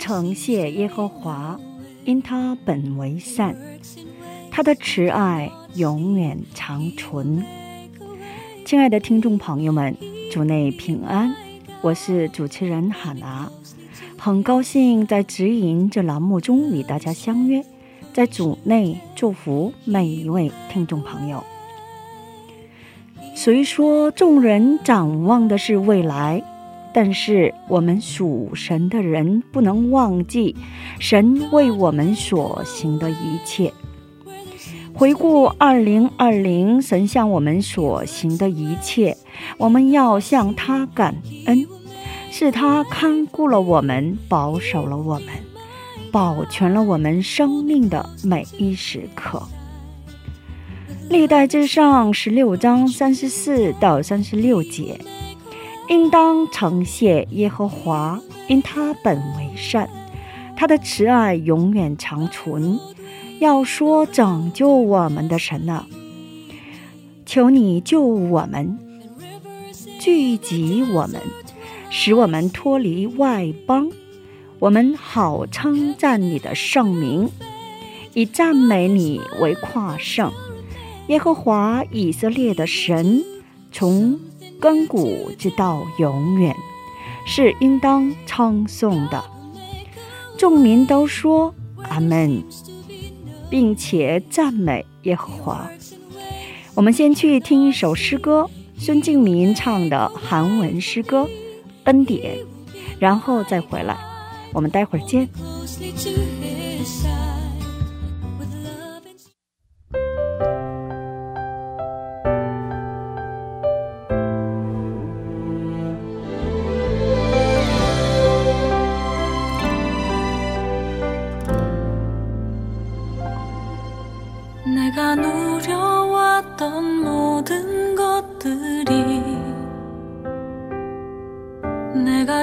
承谢耶和华，因他本为善，他的慈爱永远长存。亲爱的听众朋友们，主内平安，我是主持人哈娜，很高兴在指引这栏目中与大家相约，在主内祝福每一位听众朋友。虽说众人展望的是未来，但是我们属神的人不能忘记神为我们所行的一切。回顾二零二零，神向我们所行的一切，我们要向他感恩，是他看顾了我们，保守了我们，保全了我们生命的每一时刻。历代之上十六章三十四到三十六节。应当承谢耶和华，因他本为善，他的慈爱永远长存。要说拯救我们的神啊，求你救我们，聚集我们，使我们脱离外邦，我们好称赞你的圣名，以赞美你为夸胜。耶和华以色列的神，从亘古直到永远，是应当称颂的。众民都说阿门，并且赞美耶和华。我们先去听一首诗歌，孙敬民唱的韩文诗歌《恩典》，然后再回来。我们待会儿见。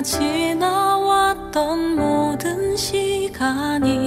지나왔던 모든 시간이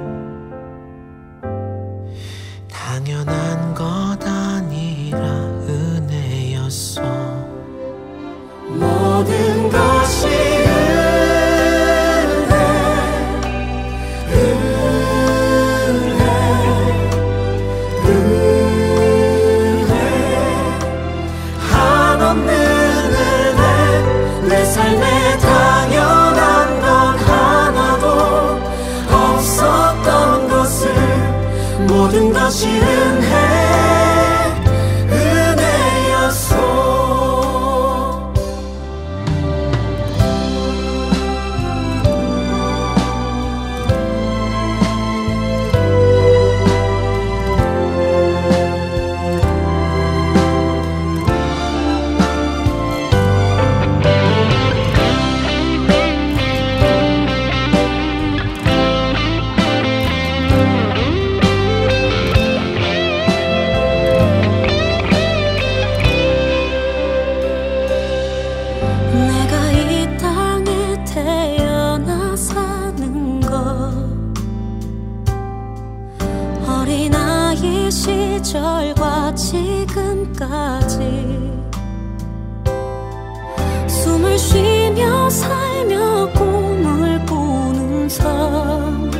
끝까지 숨을 쉬며 살며 꿈을 꾸는 삶.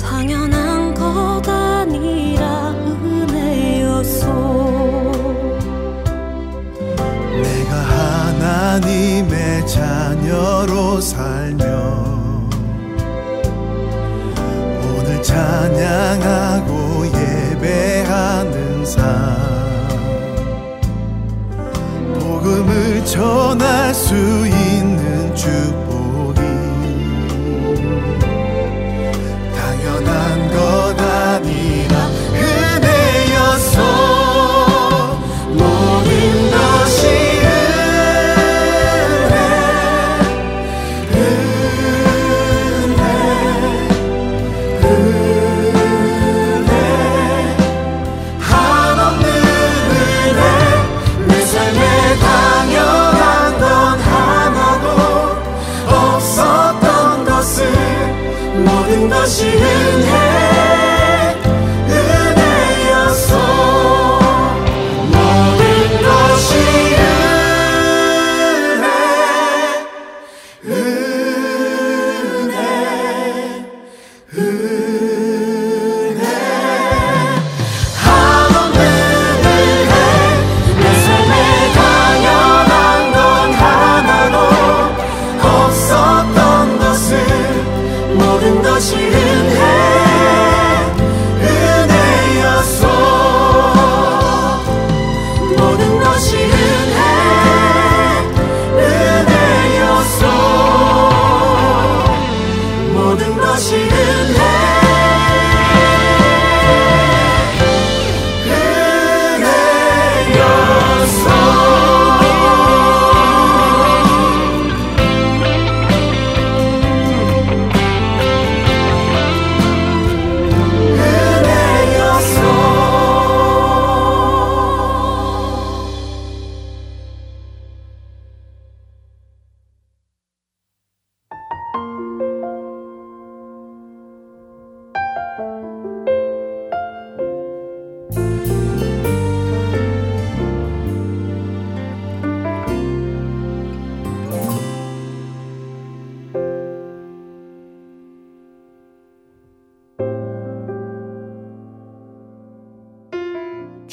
당연한 것 아니라 은혜였소. 내가 하나님의 자녀로 살며 오늘 찬양하고 항상 복음을 전할 수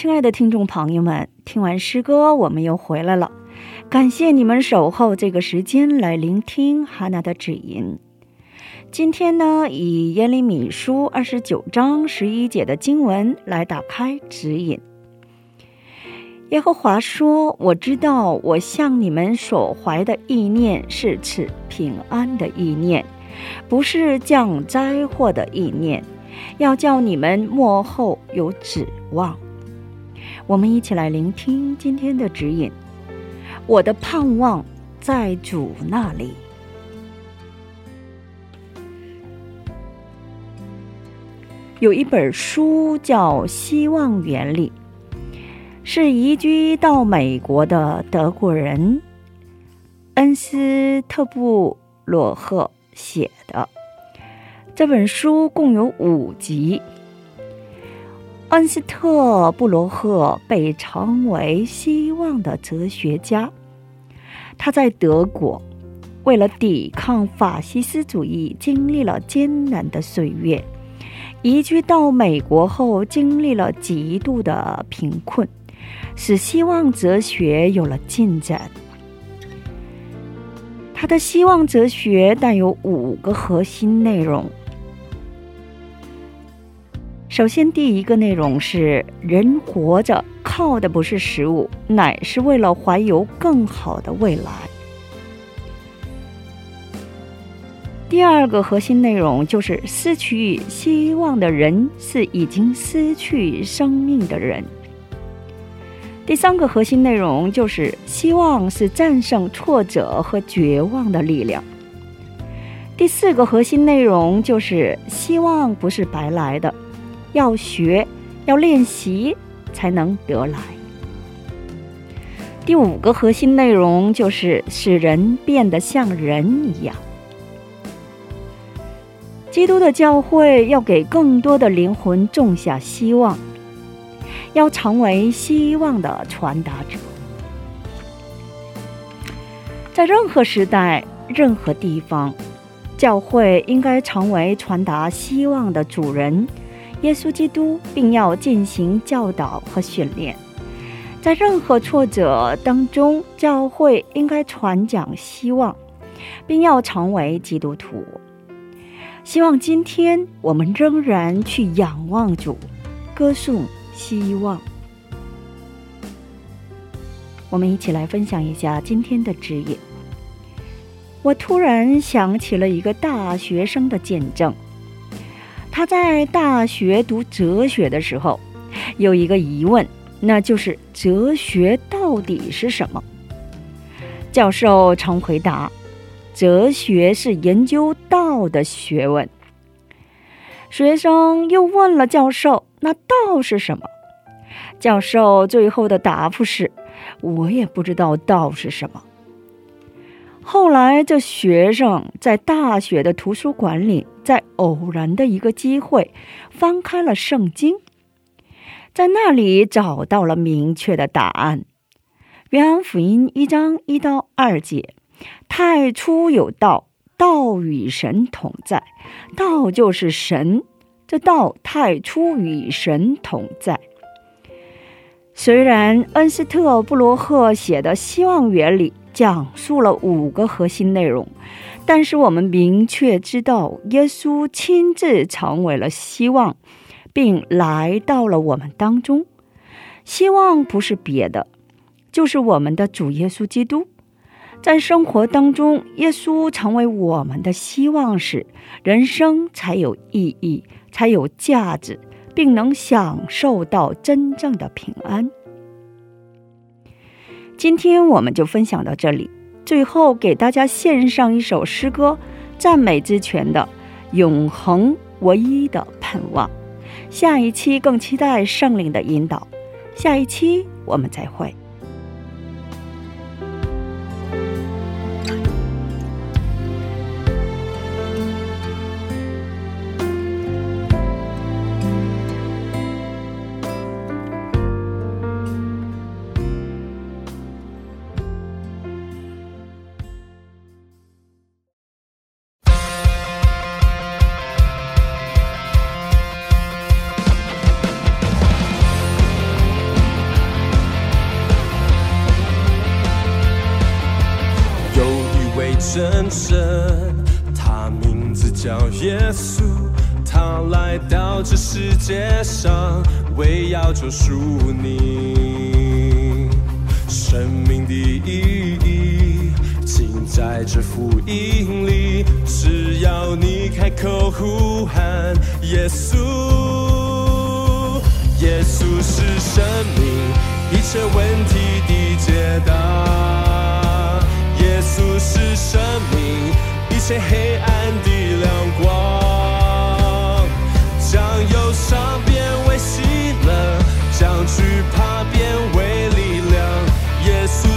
亲爱的听众朋友们，听完诗歌，我们又回来了。感谢你们守候这个时间来聆听哈娜的指引。今天呢，以耶利米书二十九章十一节的经文来打开指引。耶和华说：“我知道我向你们所怀的意念是赐平安的意念，不是降灾祸的意念，要叫你们幕后有指望。”我们一起来聆听今天的指引。我的盼望在主那里。有一本书叫《希望原理》，是移居到美国的德国人恩斯特布洛赫写的。这本书共有五集。恩斯特布罗赫被称为希望的哲学家。他在德国为了抵抗法西斯主义，经历了艰难的岁月。移居到美国后，经历了极度的贫困，使希望哲学有了进展。他的希望哲学带有五个核心内容。首先，第一个内容是人活着靠的不是食物，乃是为了怀有更好的未来。第二个核心内容就是失去希望的人是已经失去生命的人。第三个核心内容就是希望是战胜挫折和绝望的力量。第四个核心内容就是希望不是白来的。要学，要练习，才能得来。第五个核心内容就是使人变得像人一样。基督的教会要给更多的灵魂种下希望，要成为希望的传达者。在任何时代、任何地方，教会应该成为传达希望的主人。耶稣基督，并要进行教导和训练。在任何挫折当中，教会应该传讲希望，并要成为基督徒。希望今天我们仍然去仰望主，歌颂希望。我们一起来分享一下今天的指引。我突然想起了一个大学生的见证。他在大学读哲学的时候，有一个疑问，那就是哲学到底是什么？教授曾回答：“哲学是研究道的学问。”学生又问了教授：“那道是什么？”教授最后的答复是：“我也不知道道是什么。”后来，这学生在大学的图书馆里，在偶然的一个机会，翻开了圣经，在那里找到了明确的答案。约翰福音一章一到二节：“太初有道，道与神同在，道就是神。这道太初与神同在。”虽然恩斯特布罗赫写的《希望原理》。讲述了五个核心内容，但是我们明确知道，耶稣亲自成为了希望，并来到了我们当中。希望不是别的，就是我们的主耶稣基督。在生活当中，耶稣成为我们的希望时，人生才有意义，才有价值，并能享受到真正的平安。今天我们就分享到这里。最后给大家献上一首诗歌，赞美之泉的《永恒唯一的盼望》。下一期更期待圣灵的引导。下一期我们再会。真神，他名字叫耶稣，他来到这世界上，为要救赎你。生命的意义，尽在这福音里。只要你开口呼喊耶稣，耶稣是生命一切问题的解答。是生命，一切黑暗的亮光，将忧伤变为喜乐，将惧怕变为力量。耶稣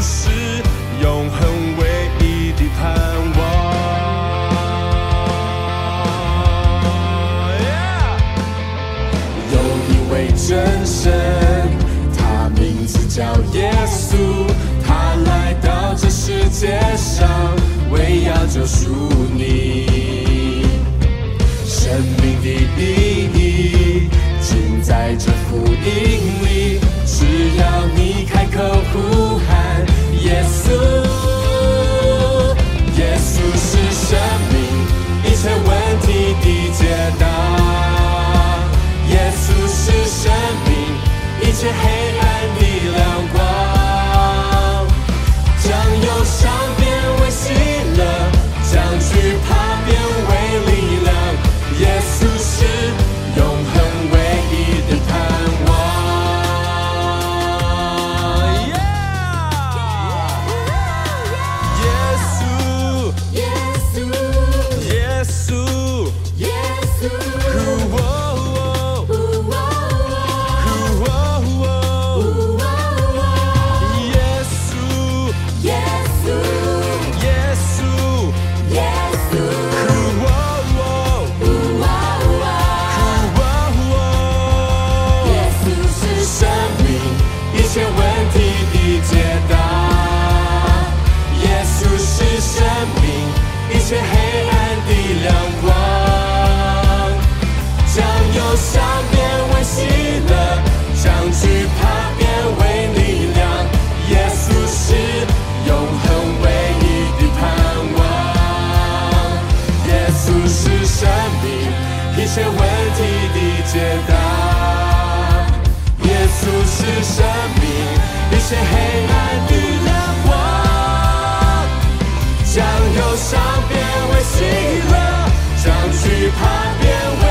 世上，为要救赎你，生命的意义尽在这福音里。只要你开口呼喊耶稣，耶稣是生命一切问题的解答。耶稣是生命一切黑一些问题的解答，耶稣是神明，一些黑暗的亮光，将忧伤变为喜乐，将惧怕变为。